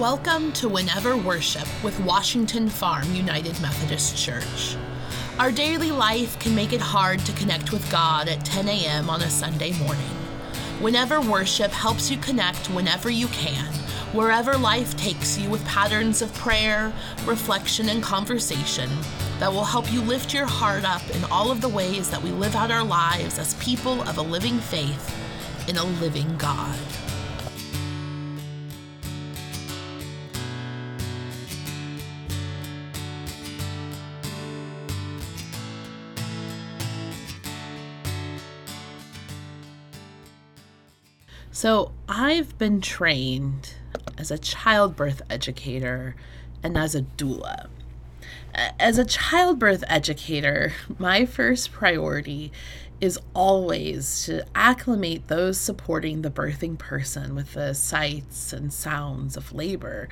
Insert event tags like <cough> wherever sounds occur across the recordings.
Welcome to Whenever Worship with Washington Farm United Methodist Church. Our daily life can make it hard to connect with God at 10 a.m. on a Sunday morning. Whenever Worship helps you connect whenever you can, wherever life takes you with patterns of prayer, reflection, and conversation that will help you lift your heart up in all of the ways that we live out our lives as people of a living faith in a living God. So, I've been trained as a childbirth educator and as a doula. As a childbirth educator, my first priority is always to acclimate those supporting the birthing person with the sights and sounds of labor.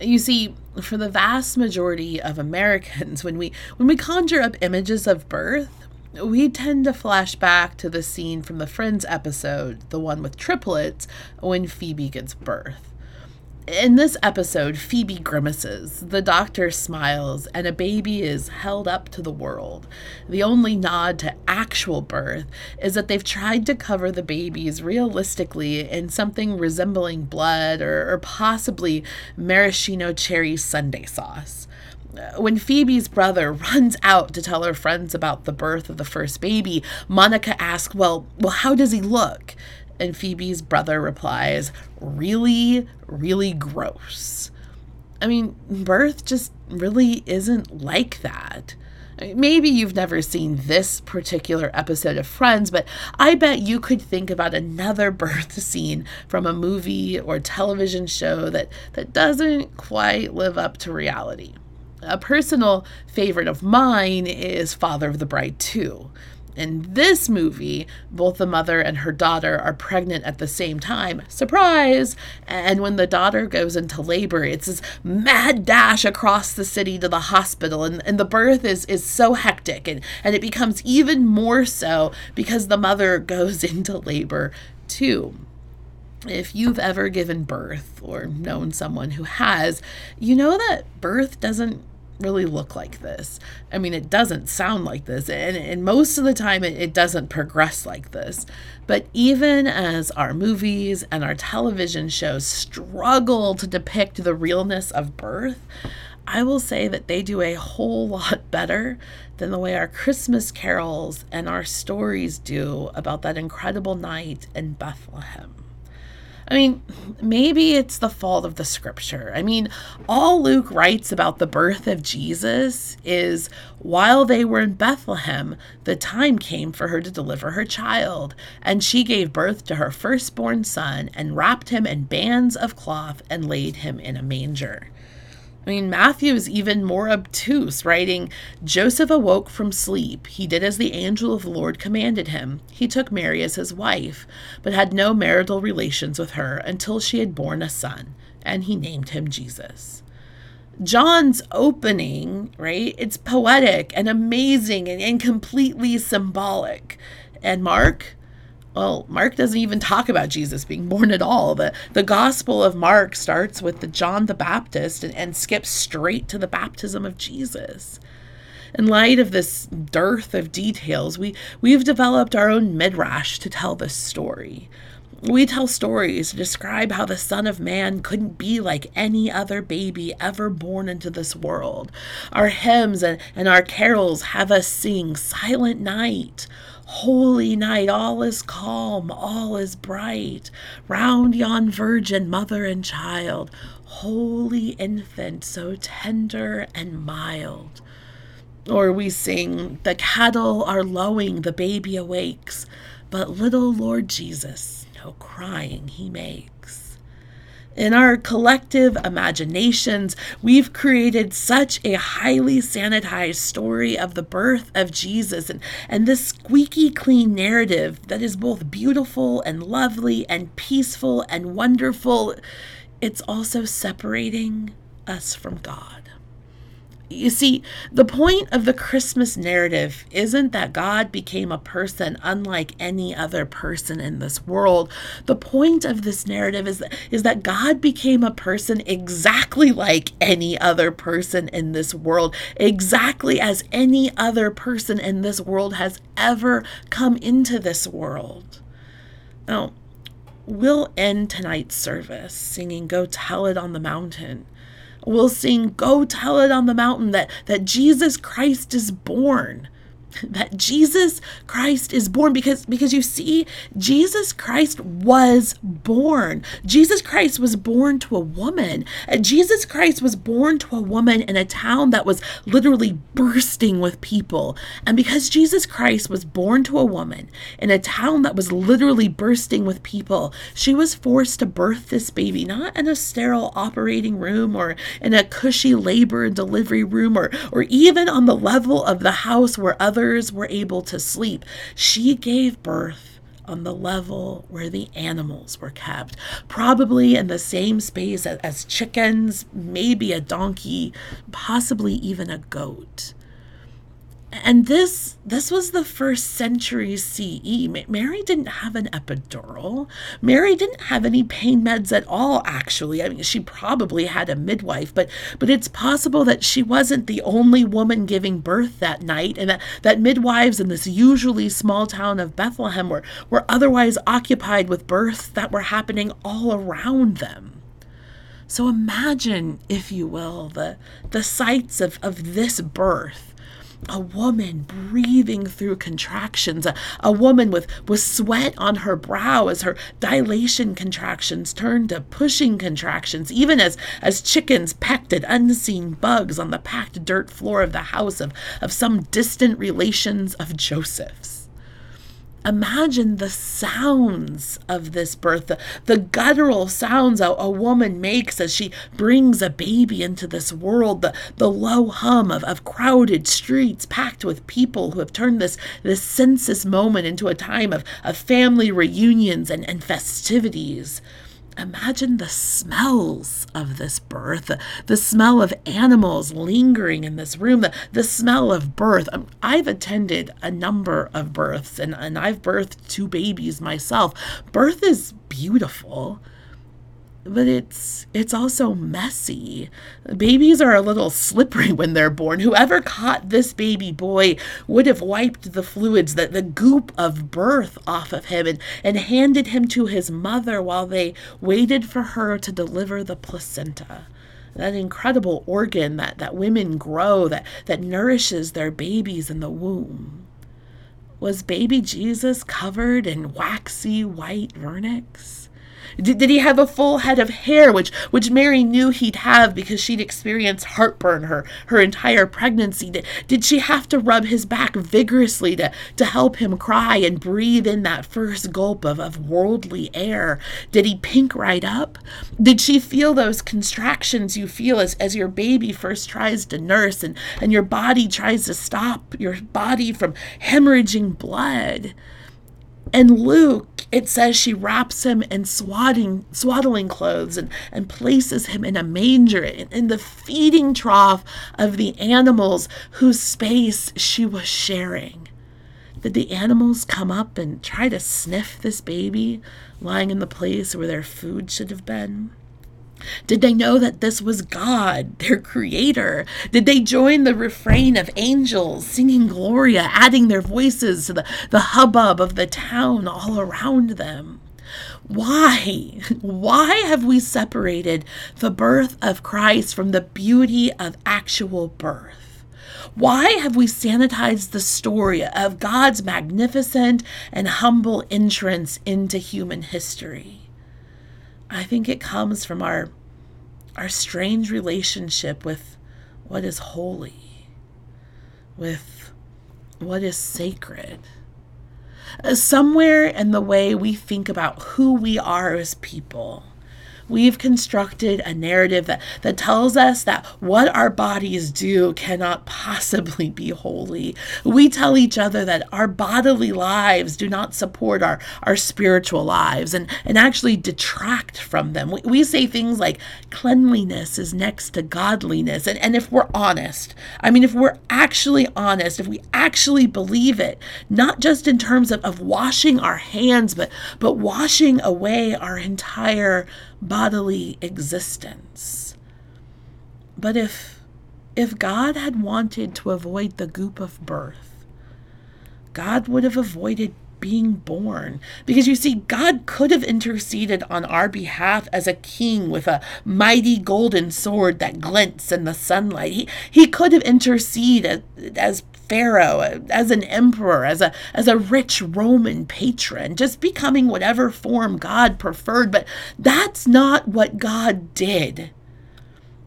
You see, for the vast majority of Americans, when we when we conjure up images of birth, we tend to flash back to the scene from the Friends episode, the one with triplets, when Phoebe gives birth. In this episode, Phoebe grimaces, the doctor smiles, and a baby is held up to the world. The only nod to actual birth is that they've tried to cover the babies realistically in something resembling blood or, or possibly maraschino cherry sundae sauce when Phoebe's brother <laughs> runs out to tell her friends about the birth of the first baby, Monica asks, "Well, well, how does he look?" And Phoebe's brother replies, "Really, really gross." I mean, birth just really isn't like that. Maybe you've never seen this particular episode of Friends, but I bet you could think about another <laughs> birth scene from a movie or television show that, that doesn't quite live up to reality. A personal favorite of mine is Father of the Bride 2. In this movie, both the mother and her daughter are pregnant at the same time. Surprise! And when the daughter goes into labor, it's this mad dash across the city to the hospital, and, and the birth is, is so hectic, and, and it becomes even more so because the mother <laughs> goes into labor too if you've ever given birth or known someone who has, you know that birth doesn't really look like this. I mean, it doesn't sound like this, and, and most of the time it, it doesn't progress like this. But even as our movies and our television shows struggle to depict the realness of birth, I will say that they do a whole <laughs> lot better than the way our Christmas carols and our stories do about that incredible night in Bethlehem. I mean, maybe it's the fault of the scripture. I mean, all Luke writes about the birth of Jesus is while they were in Bethlehem, the time came for her to deliver her child, and she gave birth to her firstborn son and wrapped him in bands of cloth and laid him in a manger. I mean, Matthew is even more obtuse, writing Joseph awoke from sleep. He did as the angel of the Lord commanded him. He took Mary as his wife, but had no marital relations with her until she had borne a son, and he named him Jesus. John's opening, right? It's poetic and amazing and, and completely symbolic. And Mark, well, Mark doesn't even talk about Jesus being born at all. The, the Gospel of Mark starts with the John the Baptist and, and skips straight to the baptism of Jesus. In light of this dearth of details, we, we've developed our own midrash to tell this story. We tell stories to describe how the Son of Man couldn't be like any other baby ever born into this world. Our hymns and, and our carols have us sing Silent Night Holy night, all is calm, all is bright. Round yon virgin, mother and child, holy infant, so tender and mild. Or we sing, The cattle are lowing, the baby awakes, but little Lord Jesus, no crying he makes. In our collective imaginations, we've created such a highly sanitized story of the birth of Jesus and, and this squeaky clean narrative that is both beautiful and lovely and peaceful and wonderful. It's also separating us from God. You see, the point of the Christmas narrative isn't that God became a person unlike any other person in this world. The point of this narrative is is that God became a person exactly like any other person in this world, exactly as any other person in this world has ever come into this world. Now, we'll end tonight's service singing Go Tell It on the Mountain we'll sing go tell it on the mountain that that Jesus Christ is born <laughs> that Jesus Christ is born because because you see Jesus Christ was born. Jesus Christ was born to a woman. Jesus Christ was born to a woman in a town that was literally bursting with people. And because Jesus Christ was born to a woman in a town that was literally bursting with people, she was forced to birth this baby not in a sterile operating room or in a cushy labor and delivery room or or even on the level of the house where other were able to sleep. She gave birth on the level where the animals were kept, probably in the same space as chickens, maybe a donkey, possibly even a goat and this this was the first century CE. Mary didn't have an epidural. Mary didn't have any pain meds at all actually. I mean she probably had a midwife, but but it's possible that she wasn't the only woman giving birth that night and that, that midwives in this usually small town of Bethlehem were were otherwise occupied with births that were happening all around them. So imagine, if you will, the the sights of, of this birth a woman breathing through contractions, a, a woman with, with sweat on her brow as her dilation contractions turned to pushing contractions, even as, as chickens pecked at unseen bugs on the packed dirt floor of the house of, of some distant relations of Joseph's imagine the sounds of this birth, the, the guttural sounds a, a, woman makes as she brings a baby into this world, the, the low hum of, of crowded streets packed with people who have turned this, this census moment into a time of, of family reunions and, and festivities imagine the smells of this birth the smell of animals lingering in this room the, the smell of birth. Um, i've attended a number of births and, and i've birthed two babies myself. Birth is beautiful but it's it's also messy. Babies are a little slippery when they're born. Whoever caught this baby boy would have wiped the fluids, the, the goop of birth off of him and, and handed him to his mother while they waited for her to deliver the placenta. That incredible organ that, that women grow that, that nourishes their babies in the womb. Was baby Jesus covered in waxy white vernix? Did, did he have a full head of hair, which which Mary knew he'd have because she'd experienced heartburn her her entire pregnancy? Did, did she have to rub his back vigorously to, to help him cry and breathe in that first gulp of, of worldly air? Did he pink right up? Did she feel those contractions you feel as, as your baby first tries to nurse and, and your body tries to stop your body from hemorrhaging blood? And Luke, it says she wraps him in swaddling, swaddling clothes and, and places him in a manger in, in the feeding trough of the animals whose space she was sharing. Did the animals come up and try to sniff this baby lying in the place where their food should have been? Did they know that this was God, their creator? Did they join the refrain of angels singing Gloria, adding their voices to the, the hubbub of the town all around them? Why? <laughs> Why have we separated the birth of Christ from the beauty of actual birth? Why have we sanitized the story of God's magnificent and humble entrance into human history? I think it comes from our our strange relationship with what is holy, with what is sacred. Somewhere in the way we think about who we are as people, we've constructed a narrative that, that tells us that what our bodies do cannot possibly be holy. We tell each other that our bodily lives do not support our, our spiritual lives and, and actually detract from them. We, we say things like cleanliness is next to godliness. And, and if we're honest, I mean, if we're actually honest, if we actually believe it, not just in terms of, of washing our hands, but, but washing away our entire bodily existence. But if if God had wanted to avoid the goop of birth, God would have avoided being born. Because you see, God could have interceded on our behalf as a king with a mighty golden sword that glints in the sunlight. He, he could have interceded as pharaoh, as an emperor, as a as a rich Roman patron, just becoming whatever form God preferred, but that's not what God did.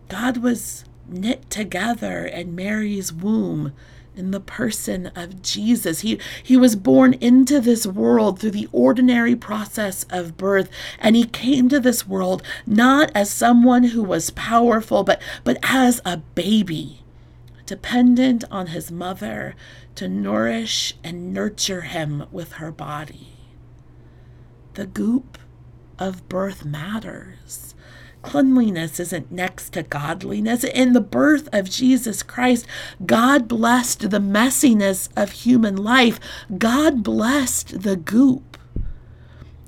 God was knit together in Mary's womb in the person of Jesus. He, he was born into this world through the ordinary process of birth, and he came to this world not as someone who was powerful, but, but as a baby dependent on his mother to nourish and nurture him with her body. The goop of birth matters. Cleanliness isn't next to godliness. In the birth of Jesus Christ, God blessed the messiness of human life. God blessed the goop.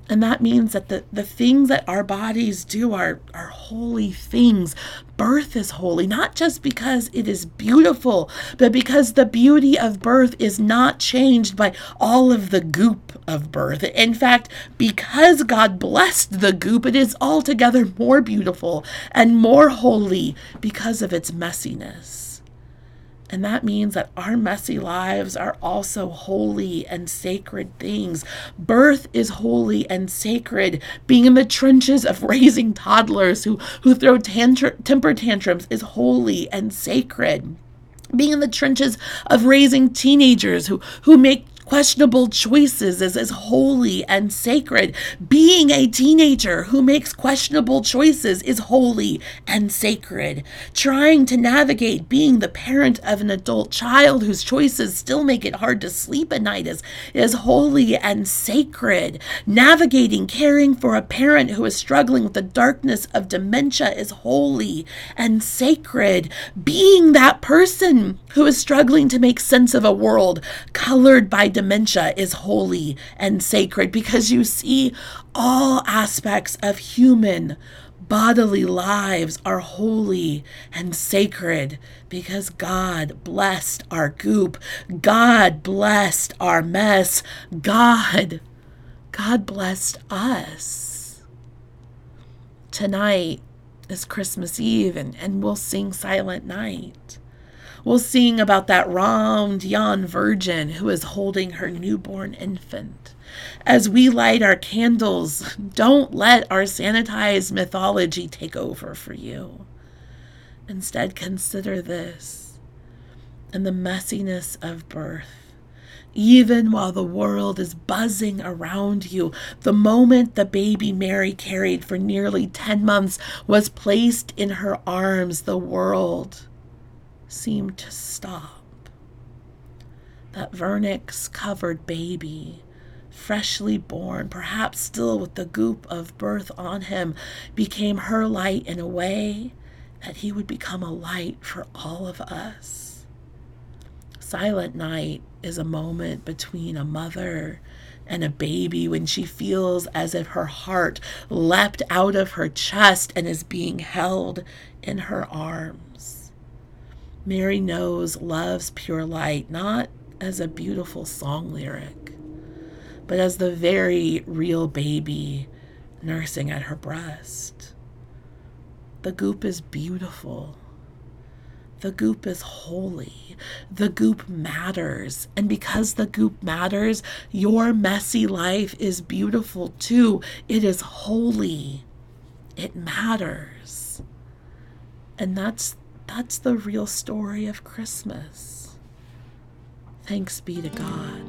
And that means that the, the things that our bodies do are, are holy things. Birth is holy, not just because it is beautiful, but because the beauty of birth is not changed by all of the goop of birth. In fact, because God blessed the goop, it is altogether more beautiful and more holy because of its messiness. And that means that our messy lives are also holy and sacred things. Birth is holy and sacred. Being in the trenches of raising toddlers who, who throw tantr- temper tantrums is holy and sacred. Being in the trenches of raising teenagers who, who make questionable choices is as holy and sacred. Being a teenager who makes questionable choices is holy and sacred. Trying to navigate being the parent of an adult child whose choices still make it hard to sleep at night is, is holy and sacred. Navigating caring for a parent who is struggling with the darkness of dementia is holy and sacred. Being that person who is struggling to make sense of a world colored by dementia is holy and sacred because you see, all aspects of human bodily lives are holy and sacred because God blessed our goop. God blessed our mess. God, God blessed us. Tonight is Christmas Eve and, and we'll sing Silent Night. We'll sing about that round young virgin who is holding her newborn infant. As we light our candles, don't let our sanitized mythology take over for you. Instead, consider this and the messiness of birth. Even while the world is buzzing around you, the moment the baby Mary carried for nearly 10 months was placed in her arms, the world seemed to stop. That vernix covered baby, freshly born, perhaps still with the goop of birth on him, became her light in a way that he would become a light for all of us. Silent night is a moment between a mother and a baby when she feels as if her heart leapt out of her chest and is being held in her arms. Mary knows love's pure light not as a beautiful song lyric, but as the very real baby nursing at her breast. The goop is beautiful. The goop is holy. The goop matters. And because the goop matters, your messy life is beautiful too. It is holy. It matters. And that's that's the real story of Christmas. Thanks be to God.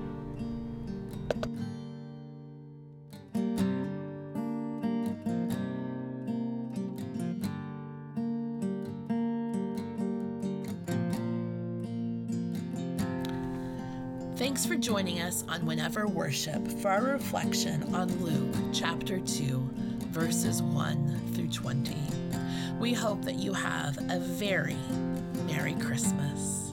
Thanks for joining us on Whenever Worship for our reflection on Luke chapter 2, verses 1 through 20. We hope that you have a very Merry Christmas.